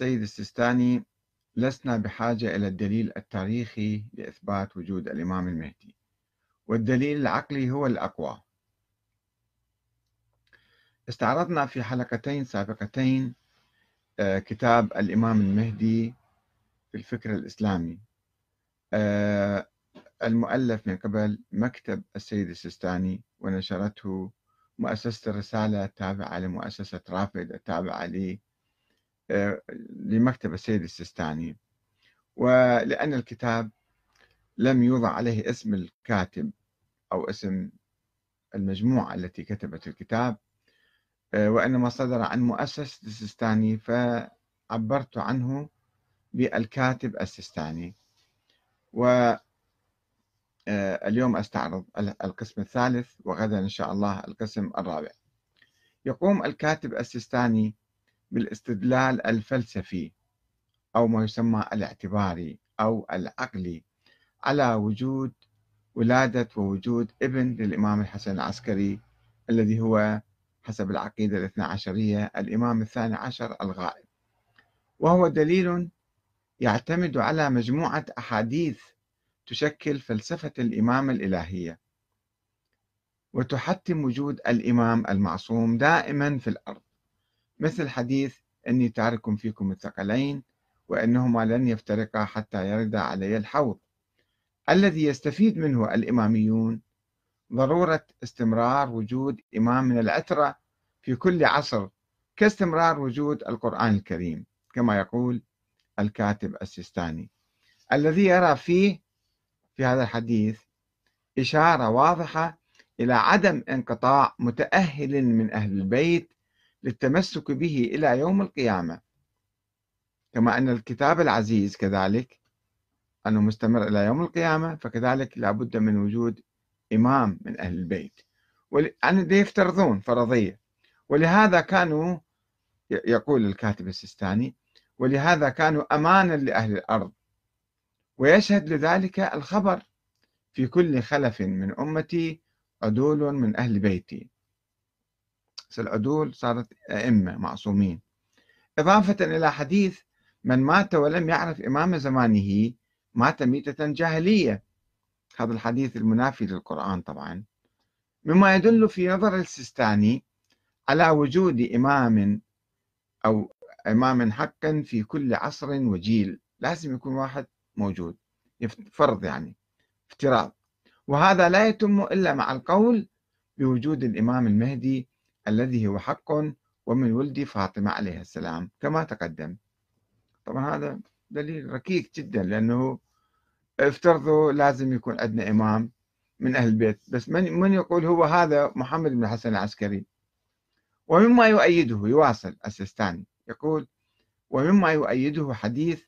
سيد السيستاني لسنا بحاجة إلى الدليل التاريخي لإثبات وجود الإمام المهدي. والدليل العقلي هو الأقوى. استعرضنا في حلقتين سابقتين آه، كتاب الإمام المهدي في الفكر الإسلامي. آه، المؤلف من قبل مكتب السيد السيستاني ونشرته مؤسسة الرسالة التابعة لمؤسسة رافد التابعة آه، لمكتب السيد السيستاني. ولأن الكتاب لم يوضع عليه اسم الكاتب أو اسم المجموعة التي كتبت الكتاب آه، وإنما صدر عن مؤسسة السيستاني فعبرت عنه بالكاتب السيستاني. و آه، اليوم أستعرض القسم الثالث وغدا إن شاء الله القسم الرابع. يقوم الكاتب السيستاني بالاستدلال الفلسفي أو ما يسمى الاعتباري أو العقلي على وجود ولادة ووجود ابن للإمام الحسن العسكري الذي هو حسب العقيدة الاثنى عشرية الإمام الثاني عشر الغائب. وهو دليل يعتمد على مجموعة أحاديث تشكل فلسفة الإمامة الإلهية وتحتم وجود الإمام المعصوم دائما في الأرض. مثل حديث إني تارك فيكم الثقلين وأنهما لن يفترقا حتى يرد علي الحوض. الذي يستفيد منه الإماميون ضرورة استمرار وجود إمام من العترة في كل عصر كاستمرار وجود القرآن الكريم كما يقول الكاتب السيستاني. الذي يرى فيه في هذا الحديث إشارة واضحة إلى عدم انقطاع متأهل من أهل البيت للتمسك به إلى يوم القيامة. كما أن الكتاب العزيز كذلك أنه مستمر إلى يوم القيامة فكذلك لابد من وجود إمام من أهل البيت. يعني يفترضون فرضية. ولهذا كانوا يقول الكاتب السيستاني ولهذا كانوا أمانا لأهل الأرض. ويشهد لذلك الخبر في كل خلف من أمتي عدول من أهل بيتي. العدول صارت أئمة معصومين. إضافة إلى حديث من مات ولم يعرف إمام زمانه مات ميتة جاهلية هذا الحديث المنافي للقرآن طبعا. مما يدل في نظر السيستاني على وجود إمام أو إمام حقا في كل عصر وجيل. لازم يكون واحد موجود فرض يعني افتراض. وهذا لا يتم إلا مع القول بوجود الإمام المهدي الذي هو حق ومن ولد فاطمة عليه السلام كما تقدم. طبعا هذا دليل ركيك جدا لأنه افترضوا لازم يكون عندنا إمام من أهل البيت. بس من, من يقول هو هذا محمد بن الحسن العسكري؟ ومما يؤيده يواصل السيستاني. يقول ومما يؤيده حديث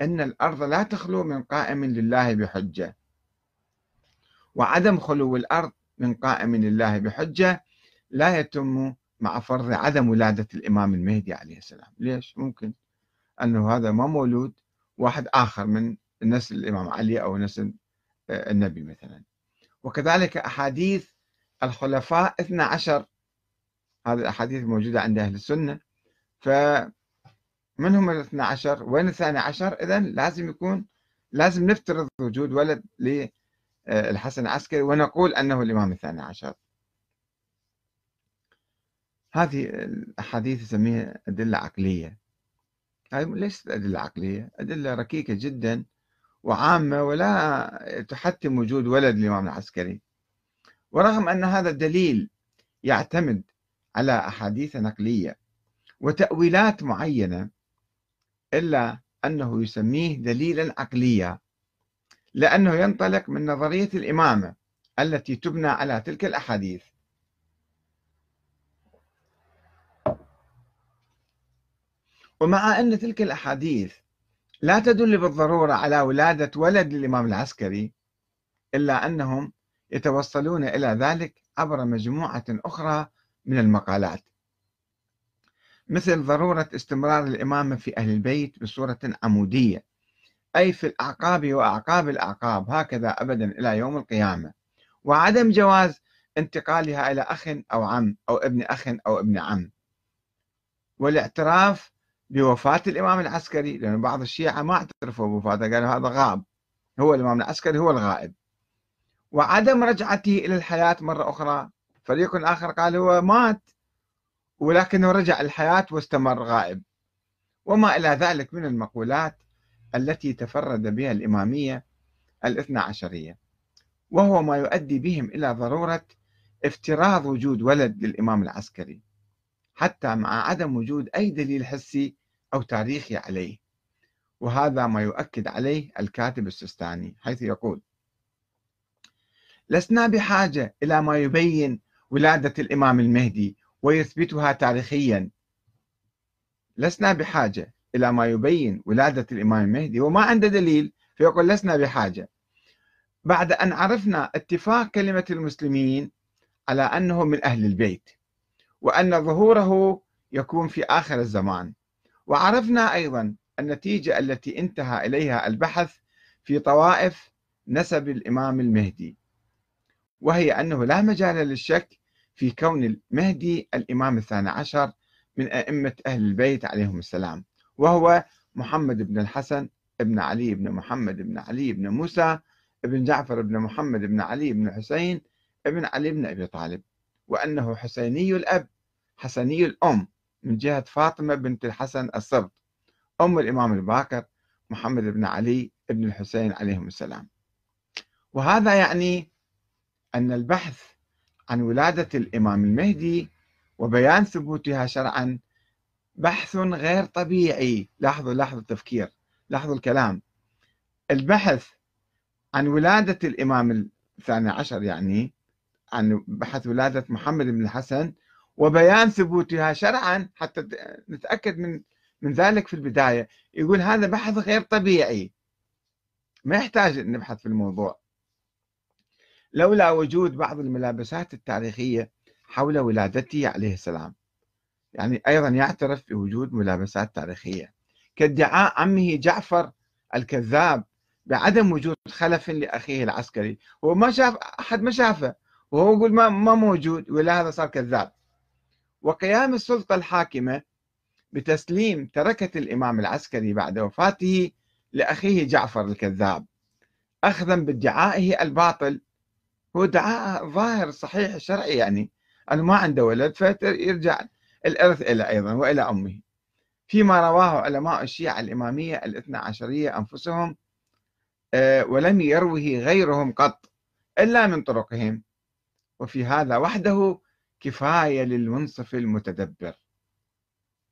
أن الأرض لا تخلو من قائم لله بحجة وعدم خلو الأرض من قائم لله بحجة لا يتم مع فرض عدم ولادة الإمام المهدي عليه السلام. ليش؟ ممكن. أنه هذا ما مولود واحد آخر من نسل الإمام علي أو نسل آه، النبي مثلا. وكذلك أحاديث الخلفاء 12 هذه الأحاديث موجودة عند أهل السنة. فمن هم ال 12 وين الثاني عشر؟ إذا لازم يكون لازم نفترض وجود ولد للحسن العسكري ونقول أنه الإمام الثاني عشر. هذه الأحاديث نسميها أدلة عقلية. هذه ليست أدلة عقلية أدلة ركيكة جدا وعامة ولا تحتم وجود ولد الإمام العسكري. ورغم أن هذا الدليل يعتمد على أحاديث نقلية وتأويلات معينة إلا أنه يسميه دليلا عقليا لأنه ينطلق من نظرية الإمامة التي تبنى على تلك الأحاديث. ومع أن تلك الأحاديث لا تدل بالضرورة على ولادة ولد للإمام العسكري إلا أنهم يتوصلون إلى ذلك عبر مجموعة أخرى من المقالات. مثل ضرورة استمرار الإمامة في أهل البيت بصورة عمودية أي في الأعقاب وأعقاب الأعقاب هكذا أبدا إلى يوم القيامة وعدم جواز انتقالها إلى أخ أو عم أو ابن أخ أو ابن عم. والاعتراف بوفاة الإمام العسكري لأن بعض الشيعة ما اعترفوا بوفاته قالوا هذا غاب هو الإمام العسكري هو الغائب. وعدم رجعته إلى الحياة مرة أخرى فريق آخر قال هو مات ولكنه رجع الحياة واستمر غائب. وما إلى ذلك من المقولات التي تفرد بها الإمامية الاثنى عشرية. وهو ما يؤدي بهم إلى ضرورة افتراض وجود ولد للإمام العسكري حتى مع عدم وجود أي دليل حسي أو تاريخي عليه وهذا ما يؤكد عليه الكاتب السستاني حيث يقول لسنا بحاجة إلى ما يبين ولادة الإمام المهدي ويثبتها تاريخيا. لسنا بحاجة إلى ما يبين ولادة الإمام المهدي. وما عنده دليل فيقول لسنا بحاجة. بعد أن عرفنا اتفاق كلمة المسلمين على أنه من أهل البيت وأن ظهوره يكون في آخر الزمان. وعرفنا أيضا النتيجة التي انتهى إليها البحث في طوائف نسب الإمام المهدي وهي أنه لا مجال للشك في كون المهدي الإمام الثاني عشر من أئمة أهل البيت عليهم السلام وهو محمد بن الحسن بن علي بن محمد بن علي بن موسى بن جعفر بن محمد بن علي بن حسين بن علي بن أبي طالب وأنه حسيني الأب حسني الأم. من جهة فاطمة بنت الحسن الصبت أم الإمام الباكر محمد بن علي بن الحسين عليهم السلام. وهذا يعني أن البحث عن ولادة الإمام المهدي وبيان ثبوتها شرعا بحث غير طبيعي. لاحظوا لاحظوا التفكير لاحظوا الكلام. البحث عن ولادة الإمام الثاني عشر يعني عن بحث ولادة محمد بن الحسن وبيان ثبوتها شرعا حتى نتأكد من من ذلك في البداية. يقول هذا بحث غير طبيعي. ما يحتاج نبحث في الموضوع. لولا وجود بعض الملابسات التاريخية حول ولادته عليه السلام. يعني أيضا يعترف بوجود ملابسات تاريخية. كادعاء عمه جعفر الكذاب بعدم وجود خلف لأخيه العسكري. هو ما شاف أحد ما شافه. وهو يقول ما, ما موجود ولا هذا صار كذاب. وقيام السلطة الحاكمة بتسليم تركة الإمام العسكري بعد وفاته لأخيه جعفر الكذاب أخذا بادعائه الباطل. هو ادعاء ظاهر صحيح شرعي يعني أنه ما عنده ولد فيرجع الإرث إلى أيضا وإلى أمه. فيما رواه علماء الشيعة الإمامية الاثنى عشرية أنفسهم آه، ولم يروه غيرهم قط إلا من طرقهم. وفي هذا وحده كفاية للمنصف المتدبر.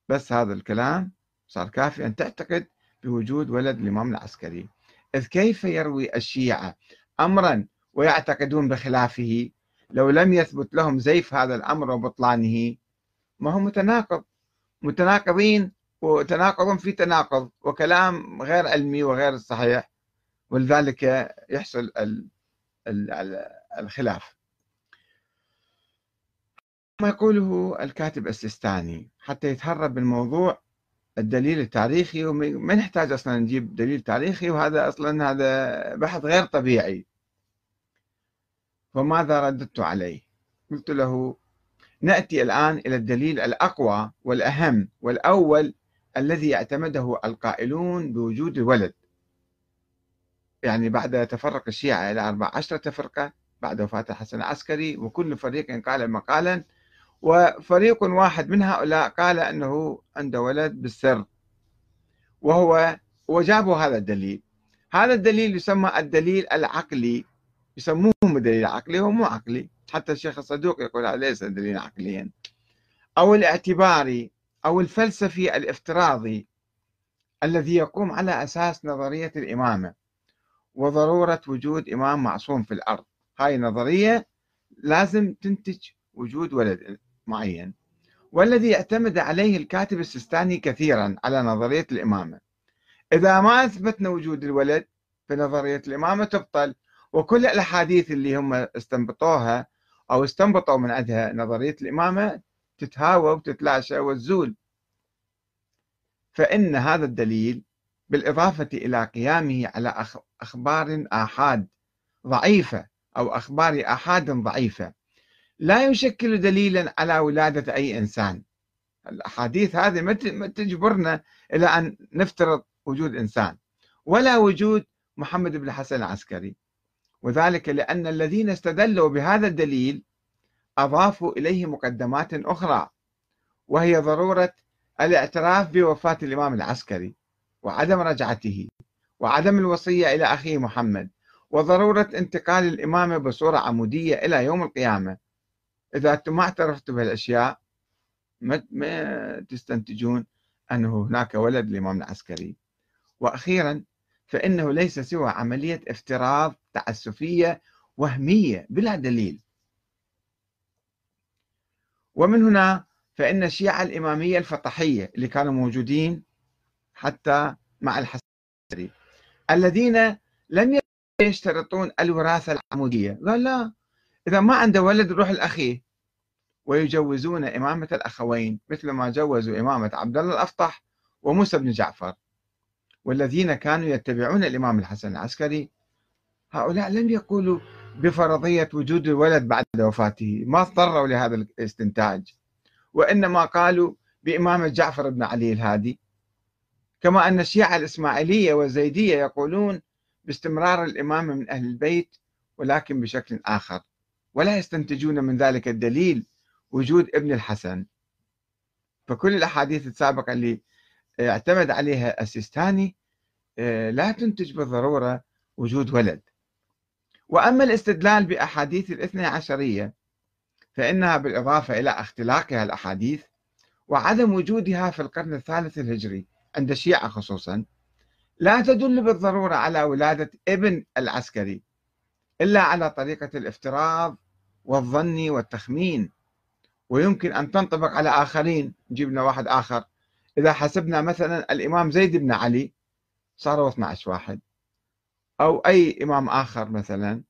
بس هذا الكلام صار كافي أن تعتقد بوجود ولد الإمام العسكري. إذ كيف يروي الشيعة أمرا ويعتقدون بخلافه؟ لو لم يثبت لهم زيف هذا الأمر وبطلانه ما هو متناقض. متناقضين وتناقض في تناقض وكلام غير علمي وغير صحيح. ولذلك يحصل الخلاف. ما يقوله الكاتب السيستاني حتى يتهرب من موضوع الدليل التاريخي وما نحتاج أصلا نجيب دليل تاريخي وهذا أصلا هذا بحث غير طبيعي. فماذا رددت عليه؟ قلت له نأتي الآن إلى الدليل الأقوى والأهم والأول الذي اعتمده القائلون بوجود الولد. يعني بعد تفرق الشيعة إلى أربع عشرة فرقة بعد وفاة الحسن العسكري وكل فريق قال مقالا وفريق واحد من هؤلاء قال أنه عنده ولد بالسر وهو وجابوا هذا الدليل. هذا الدليل يسمى الدليل العقلي يسموه دليل عقلي هو مو عقلي. حتى الشيخ الصدوق يقول هذا ليس دليل عقليا. أو الاعتباري أو الفلسفي الافتراضي الذي يقوم على أساس نظرية الإمامة وضرورة وجود إمام معصوم في الأرض. هاي نظرية لازم تنتج وجود ولد. معين والذي اعتمد عليه الكاتب السيستاني كثيرا على نظرية الإمامة. إذا ما أثبتنا وجود الولد فنظرية الإمامة تبطل وكل الأحاديث اللي هم استنبطوها أو استنبطوا من عندها نظرية الإمامة تتهاوى وتتلاشى وتزول. فإن هذا الدليل بالإضافة إلى قيامه على أخبار آحاد ضعيفة أو أخبار آحاد ضعيفة لا يشكل دليلا على ولادة أي إنسان. الأحاديث هذه ما تجبرنا إلى أن نفترض وجود إنسان ولا وجود محمد بن الحسن العسكري. وذلك لأن الذين استدلوا بهذا الدليل أضافوا إليه مقدمات أخرى وهي ضرورة الاعتراف بوفاة الإمام العسكري وعدم رجعته وعدم الوصية إلى أخيه محمد وضرورة انتقال الإمامة بصورة عمودية إلى يوم القيامة. إذا أنتم ما اعترفتوا بهالأشياء ما تستنتجون أنه هناك ولد الإمام العسكري. وأخيرا فإنه ليس سوى عملية افتراض تعسفية وهمية بلا دليل. ومن هنا فإن الشيعة الإمامية الفطحية اللي كانوا موجودين حتى مع الحسن الذين لم يشترطون الوراثة العمودية. قال لا إذا ما عنده ولد روح الأخيه ويجوزون إمامة الأخوين مثل ما جوزوا إمامة عبد الله الأفطح وموسى بن جعفر والذين كانوا يتبعون الإمام الحسن العسكري. هؤلاء لم يقولوا بفرضية وجود الولد بعد وفاته ما اضطروا لهذا الاستنتاج وإنما قالوا بإمامة جعفر بن علي الهادي. كما أن الشيعة الإسماعيلية والزيدية يقولون باستمرار الإمامة من أهل البيت ولكن بشكل آخر ولا يستنتجون من ذلك الدليل وجود ابن الحسن. فكل الأحاديث السابقة اللي اعتمد عليها السيستاني آه، لا تنتج بالضرورة وجود ولد. وأما الاستدلال بأحاديث الاثنى عشرية فإنها بالإضافة إلى اختلاقها الأحاديث وعدم وجودها في القرن الثالث الهجري عند الشيعة خصوصا لا تدل بالضرورة على ولادة ابن العسكري إلا على طريقة الافتراض والظن والتخمين. ويمكن أن تنطبق على آخرين جبنا واحد آخر. إذا حسبنا مثلا الإمام زيد بن علي صاروا 12 واحد. أو أي إمام آخر مثلا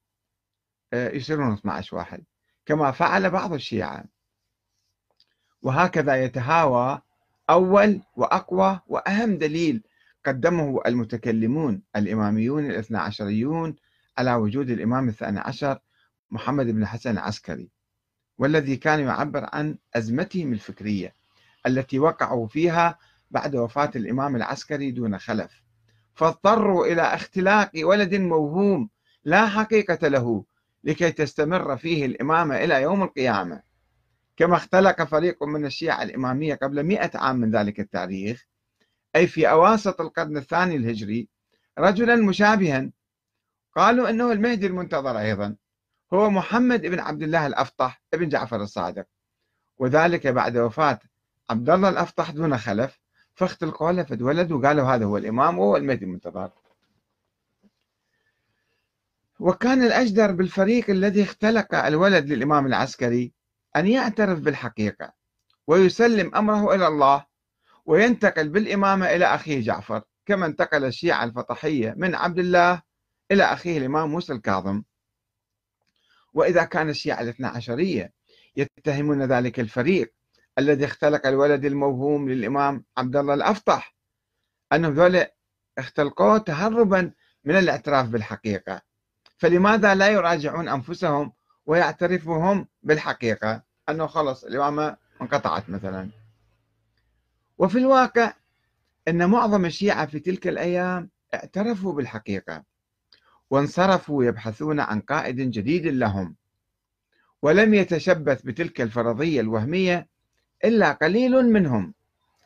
آه، يصيرون 12 واحد. كما فعل بعض الشيعة. وهكذا يتهاوى أول وأقوى وأهم دليل قدمه المتكلمون الإماميون الاثنى عشريون على وجود الإمام الثاني عشر محمد بن الحسن العسكري. والذي كان يعبر عن أزمتهم الفكرية التي وقعوا فيها بعد وفاة الإمام العسكري دون خلف. فاضطروا إلى اختلاق ولد موهوم لا حقيقة له لكي تستمر فيه الإمامة إلى يوم القيامة. كما اختلق فريق من الشيعة الإمامية قبل مئة عام من ذلك التاريخ أي في أواسط القرن الثاني الهجري رجلا مشابها. قالوا أنه المهدي المنتظر أيضا. هو محمد بن عبد الله الأفطح ابن جعفر الصادق. وذلك بعد وفاة عبد الله الأفطح دون خلف فاختلقوا له ولد وقالوا هذا هو الإمام وهو المهدي المنتظر. وكان الأجدر بالفريق الذي اختلق الولد للإمام العسكري أن يعترف بالحقيقة ويسلم أمره إلى الله وينتقل بالإمامة إلى أخيه جعفر كما انتقل الشيعة الفطحية من عبد الله إلى أخيه الإمام موسى الكاظم. وإذا كان الشيعة الاثنى عشرية يتهمون ذلك الفريق الذي اختلق الولد الموهوم للإمام عبد الله الأفطح أنهم ذولا اختلقوه تهربا من الاعتراف بالحقيقة. فلماذا لا يراجعون أنفسهم ويعترفوا هم بالحقيقة؟ أنه خلص الإمامة انقطعت مثلا. وفي الواقع أن معظم الشيعة في تلك الأيام اعترفوا بالحقيقة. وانصرفوا يبحثون عن قائد جديد لهم. ولم يتشبث بتلك الفرضية الوهمية إلا قليل منهم.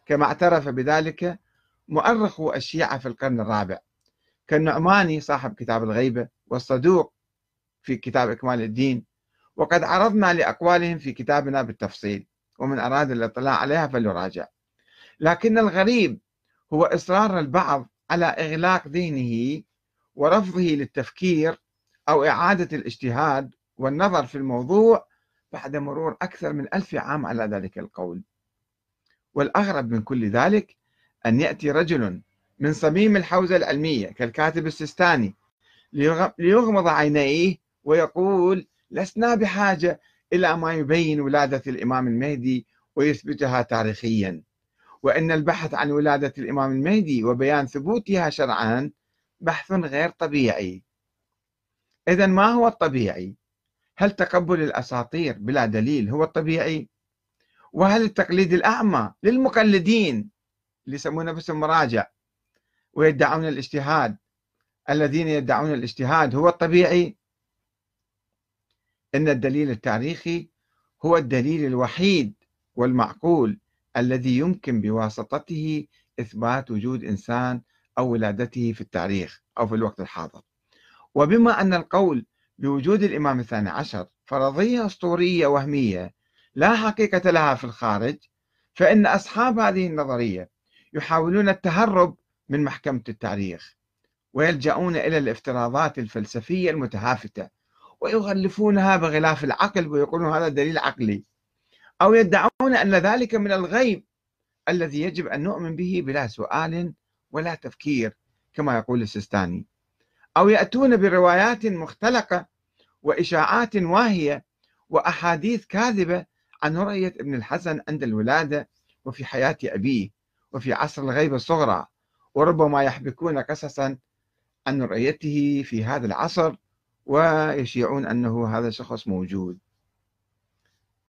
كما اعترف بذلك مؤرخو الشيعة في القرن الرابع كالنعماني صاحب كتاب الغيبة والصدوق في كتاب إكمال الدين. وقد عرضنا لأقوالهم في كتابنا بالتفصيل ومن أراد الاطلاع عليها فليراجع. لكن الغريب هو إصرار البعض على إغلاق ذهنه ورفضه للتفكير أو إعادة الاجتهاد والنظر في الموضوع بعد مرور أكثر من ألف عام على ذلك القول. والأغرب من كل ذلك أن يأتي رجل من صميم الحوزة العلمية كالكاتب السيستاني ليغمض عينيه ويقول لسنا بحاجة إلى ما يبين ولادة الإمام المهدي ويثبتها تاريخيا وأن البحث عن ولادة الإمام المهدي وبيان ثبوتها شرعا بحث غير طبيعي إذا ما هو الطبيعي؟ هل تقبل الأساطير بلا دليل هو الطبيعي؟ وهل التقليد الأعمى للمقلدين اللي يسمون نفسهم مراجع ويدعون الاجتهاد الذين يدعون الاجتهاد هو الطبيعي إن الدليل التاريخي هو الدليل الوحيد والمعقول الذي يمكن بواسطته إثبات وجود إنسان أو ولادته في التاريخ أو في الوقت الحاضر. وبما أن القول بوجود الإمام الثاني عشر فرضية أسطورية وهمية لا حقيقة لها في الخارج فإن أصحاب هذه النظرية يحاولون التهرب من محكمة التاريخ ويلجؤون إلى الافتراضات الفلسفية المتهافتة ويغلفونها بغلاف العقل ويقولون هذا دليل عقلي. أو يدعون أن ذلك من الغيب الذي يجب أن نؤمن به بلا سؤال ولا تفكير كما يقول السيستاني. أو يأتون بروايات مختلقة وإشاعات واهية وأحاديث كاذبة عن رؤية ابن الحسن عند الولادة وفي حياة أبيه وفي عصر الغيبة الصغرى وربما يحبكون قصصا عن رؤيته في هذا العصر ويشيعون أنه هذا شخص موجود.